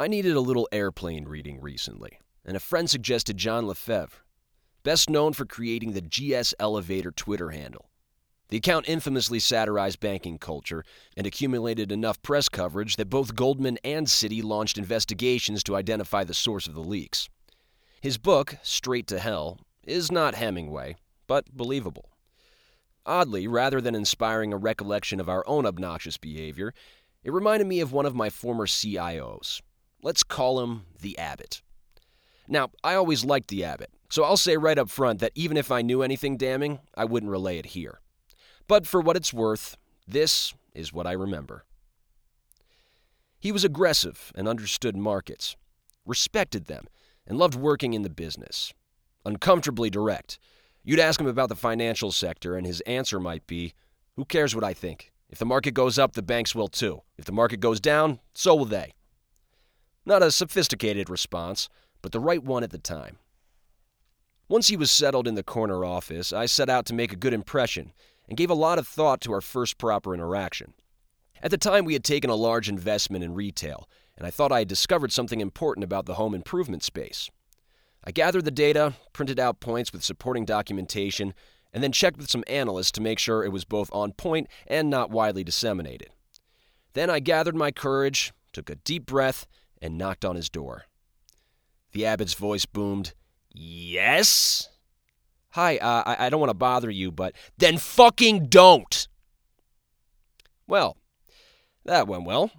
I needed a little airplane reading recently, and a friend suggested John LeFevre, best known for creating the GS Elevator Twitter handle. The account infamously satirized banking culture and accumulated enough press coverage that both Goldman and Citi launched investigations to identify the source of the leaks. His book, Straight to Hell, is not Hemingway, but believable. Oddly, rather than inspiring a recollection of our own obnoxious behavior, it reminded me of one of my former CIOs, Let's call him the Abbot. Now, I always liked the Abbot, so I'll say right up front that even if I knew anything damning, I wouldn't relay it here. But for what it's worth, this is what I remember. He was aggressive and understood markets, respected them, and loved working in the business. Uncomfortably direct. You'd ask him about the financial sector, and his answer might be, Who cares what I think? If the market goes up, the banks will too. If the market goes down, so will they. Not a sophisticated response, but the right one at the time. Once he was settled in the corner office, I set out to make a good impression and gave a lot of thought to our first proper interaction. At the time, we had taken a large investment in retail, and I thought I had discovered something important about the home improvement space. I gathered the data, printed out points with supporting documentation, and then checked with some analysts to make sure it was both on point and not widely disseminated. Then I gathered my courage, took a deep breath, and knocked on his door. The abbot's voice boomed, Yes? Hi, uh, I, I don't want to bother you, but then fucking don't! Well, that went well.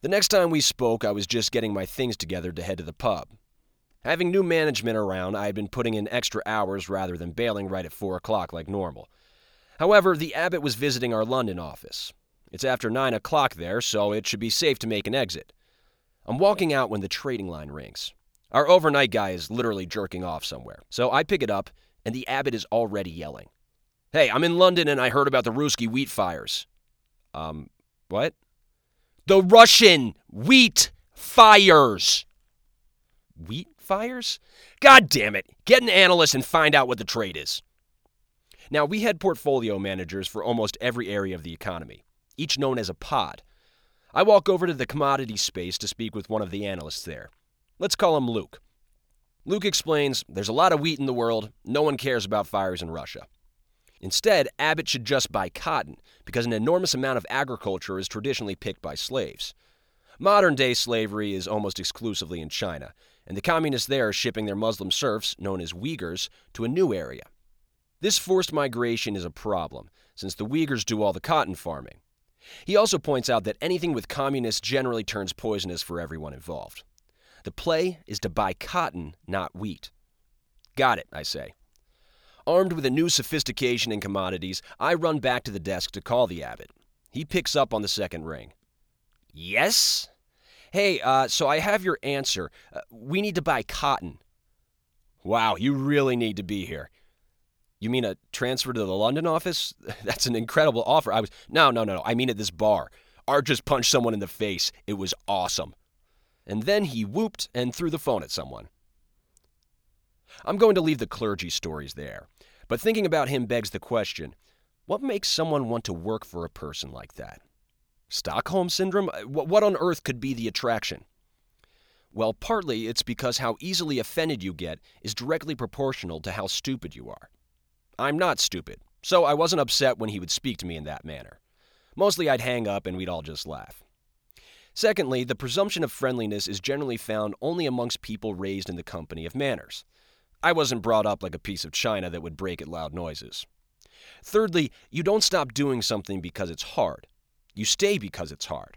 The next time we spoke, I was just getting my things together to head to the pub. Having new management around, I had been putting in extra hours rather than bailing right at 4 o'clock like normal. However, the abbot was visiting our London office. It's after 9 o'clock there, so it should be safe to make an exit. I'm walking out when the trading line rings. Our overnight guy is literally jerking off somewhere. So I pick it up, and the abbot is already yelling. Hey, I'm in London and I heard about the Ruski wheat fires. Um, what? The Russian wheat fires. Wheat fires? God damn it. Get an analyst and find out what the trade is. Now, we had portfolio managers for almost every area of the economy, each known as a pod. I walk over to the commodity space to speak with one of the analysts there. Let's call him Luke. Luke explains there's a lot of wheat in the world, no one cares about fires in Russia. Instead, Abbot should just buy cotton, because an enormous amount of agriculture is traditionally picked by slaves. Modern day slavery is almost exclusively in China, and the communists there are shipping their Muslim serfs, known as Uyghurs, to a new area. This forced migration is a problem, since the Uyghurs do all the cotton farming. He also points out that anything with communists generally turns poisonous for everyone involved. The play is to buy cotton, not wheat. Got it, I say. Armed with a new sophistication in commodities, I run back to the desk to call the abbot. He picks up on the second ring. Yes? Hey, uh, so I have your answer. Uh, we need to buy cotton. Wow, you really need to be here. You mean a transfer to the London office? That's an incredible offer. I was No, no, no, no. I mean at this bar. Art just punched someone in the face. It was awesome. And then he whooped and threw the phone at someone. I'm going to leave the clergy stories there. But thinking about him begs the question what makes someone want to work for a person like that? Stockholm Syndrome? Uh, what on earth could be the attraction? Well, partly it's because how easily offended you get is directly proportional to how stupid you are. I'm not stupid, so I wasn't upset when he would speak to me in that manner. Mostly I'd hang up and we'd all just laugh. Secondly, the presumption of friendliness is generally found only amongst people raised in the company of manners. I wasn't brought up like a piece of china that would break at loud noises. Thirdly, you don't stop doing something because it's hard. You stay because it's hard.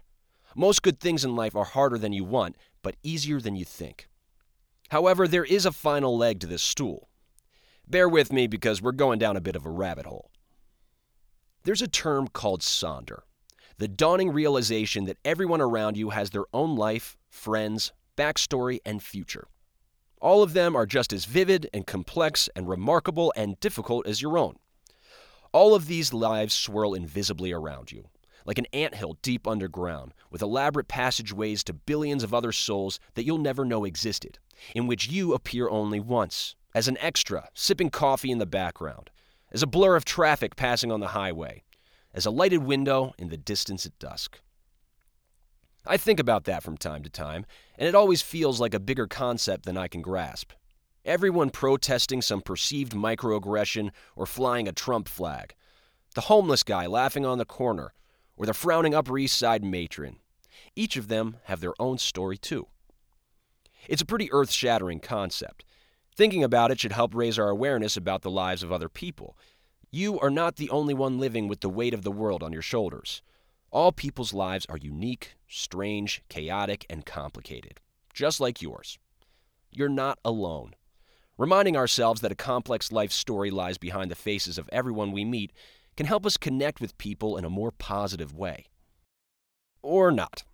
Most good things in life are harder than you want, but easier than you think. However, there is a final leg to this stool. Bear with me because we're going down a bit of a rabbit hole. There's a term called sonder the dawning realization that everyone around you has their own life, friends, backstory, and future. All of them are just as vivid and complex and remarkable and difficult as your own. All of these lives swirl invisibly around you, like an anthill deep underground, with elaborate passageways to billions of other souls that you'll never know existed, in which you appear only once, as an extra, sipping coffee in the background, as a blur of traffic passing on the highway, as a lighted window in the distance at dusk. I think about that from time to time, and it always feels like a bigger concept than I can grasp. Everyone protesting some perceived microaggression or flying a Trump flag. The homeless guy laughing on the corner, or the frowning Upper East Side matron. Each of them have their own story, too. It's a pretty earth shattering concept. Thinking about it should help raise our awareness about the lives of other people. You are not the only one living with the weight of the world on your shoulders. All people's lives are unique, strange, chaotic, and complicated, just like yours. You're not alone. Reminding ourselves that a complex life story lies behind the faces of everyone we meet can help us connect with people in a more positive way. Or not.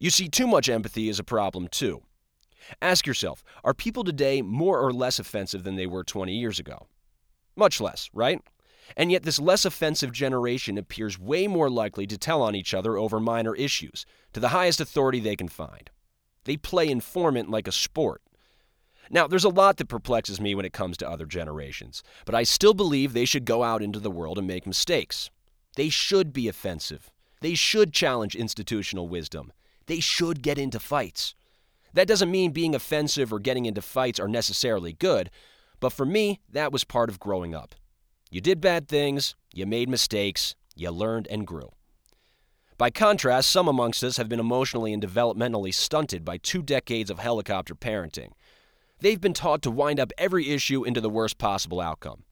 You see, too much empathy is a problem too. Ask yourself are people today more or less offensive than they were 20 years ago? Much less, right? And yet, this less offensive generation appears way more likely to tell on each other over minor issues, to the highest authority they can find. They play informant like a sport. Now, there's a lot that perplexes me when it comes to other generations, but I still believe they should go out into the world and make mistakes. They should be offensive. They should challenge institutional wisdom. They should get into fights. That doesn't mean being offensive or getting into fights are necessarily good, but for me, that was part of growing up. You did bad things, you made mistakes, you learned and grew. By contrast, some amongst us have been emotionally and developmentally stunted by two decades of helicopter parenting. They've been taught to wind up every issue into the worst possible outcome.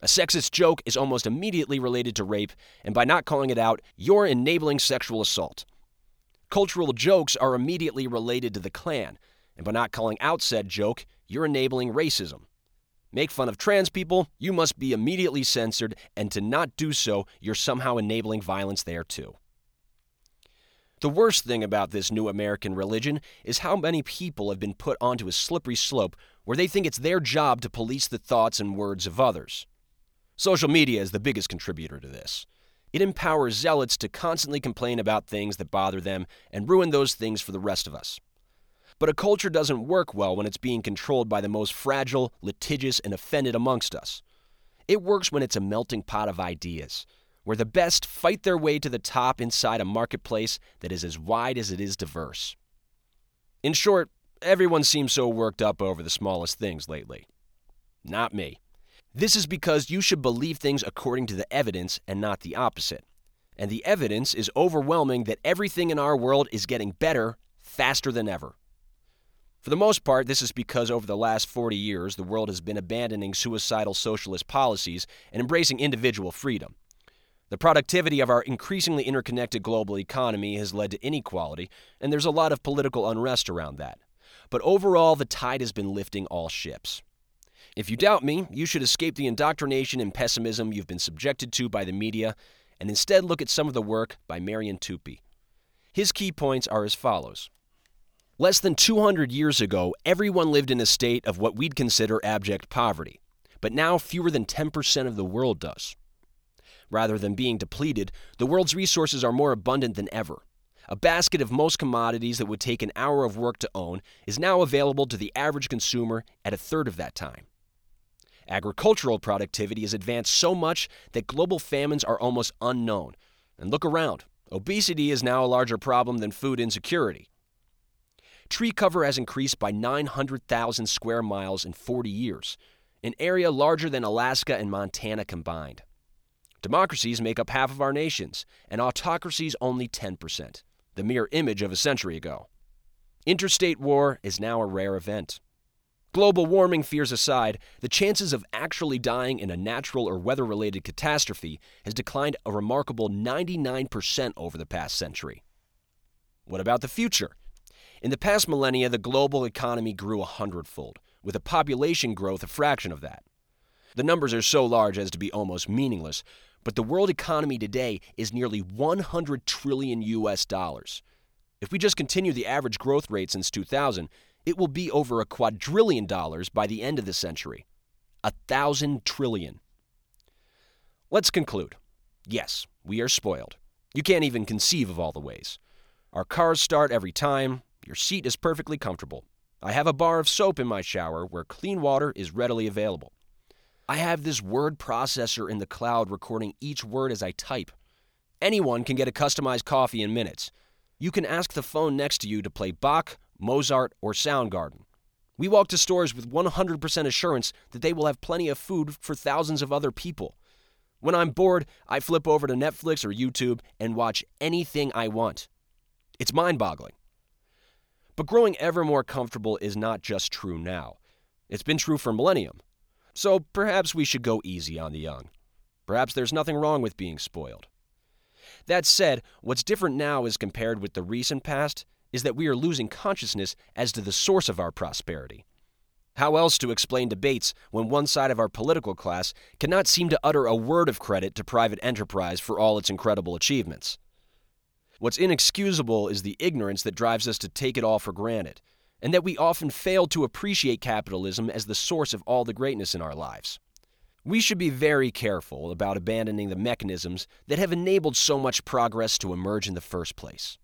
A sexist joke is almost immediately related to rape, and by not calling it out, you're enabling sexual assault. Cultural jokes are immediately related to the Klan, and by not calling out said joke, you're enabling racism. Make fun of trans people, you must be immediately censored, and to not do so, you're somehow enabling violence there too. The worst thing about this new American religion is how many people have been put onto a slippery slope where they think it's their job to police the thoughts and words of others. Social media is the biggest contributor to this. It empowers zealots to constantly complain about things that bother them and ruin those things for the rest of us. But a culture doesn't work well when it's being controlled by the most fragile, litigious, and offended amongst us. It works when it's a melting pot of ideas where the best fight their way to the top inside a marketplace that is as wide as it is diverse. In short, everyone seems so worked up over the smallest things lately. Not me. This is because you should believe things according to the evidence and not the opposite. And the evidence is overwhelming that everything in our world is getting better faster than ever. For the most part, this is because over the last 40 years, the world has been abandoning suicidal socialist policies and embracing individual freedom. The productivity of our increasingly interconnected global economy has led to inequality, and there's a lot of political unrest around that. But overall, the tide has been lifting all ships. If you doubt me, you should escape the indoctrination and pessimism you've been subjected to by the media and instead look at some of the work by Marian Tupy. His key points are as follows. Less than 200 years ago, everyone lived in a state of what we'd consider abject poverty, but now fewer than 10% of the world does. Rather than being depleted, the world's resources are more abundant than ever. A basket of most commodities that would take an hour of work to own is now available to the average consumer at a third of that time. Agricultural productivity has advanced so much that global famines are almost unknown. And look around obesity is now a larger problem than food insecurity. Tree cover has increased by 900,000 square miles in 40 years, an area larger than Alaska and Montana combined. Democracies make up half of our nations, and autocracies only 10%, the mere image of a century ago. Interstate war is now a rare event. Global warming fears aside, the chances of actually dying in a natural or weather related catastrophe has declined a remarkable 99% over the past century. What about the future? In the past millennia, the global economy grew a hundredfold, with a population growth a fraction of that. The numbers are so large as to be almost meaningless, but the world economy today is nearly 100 trillion US dollars. If we just continue the average growth rate since 2000, it will be over a quadrillion dollars by the end of the century. A thousand trillion. Let's conclude. Yes, we are spoiled. You can't even conceive of all the ways. Our cars start every time. Your seat is perfectly comfortable. I have a bar of soap in my shower where clean water is readily available. I have this word processor in the cloud recording each word as I type. Anyone can get a customized coffee in minutes. you can ask the phone next to you to play Bach, Mozart, or Soundgarden. We walk to stores with 100% assurance that they will have plenty of food for thousands of other people. When I'm bored, I flip over to Netflix or YouTube and watch anything I want. It's mind boggling. But growing ever more comfortable is not just true now, it's been true for millennium. So perhaps we should go easy on the young. Perhaps there's nothing wrong with being spoiled. That said, what's different now as compared with the recent past is that we are losing consciousness as to the source of our prosperity. How else to explain debates when one side of our political class cannot seem to utter a word of credit to private enterprise for all its incredible achievements? What's inexcusable is the ignorance that drives us to take it all for granted, and that we often fail to appreciate capitalism as the source of all the greatness in our lives. We should be very careful about abandoning the mechanisms that have enabled so much progress to emerge in the first place.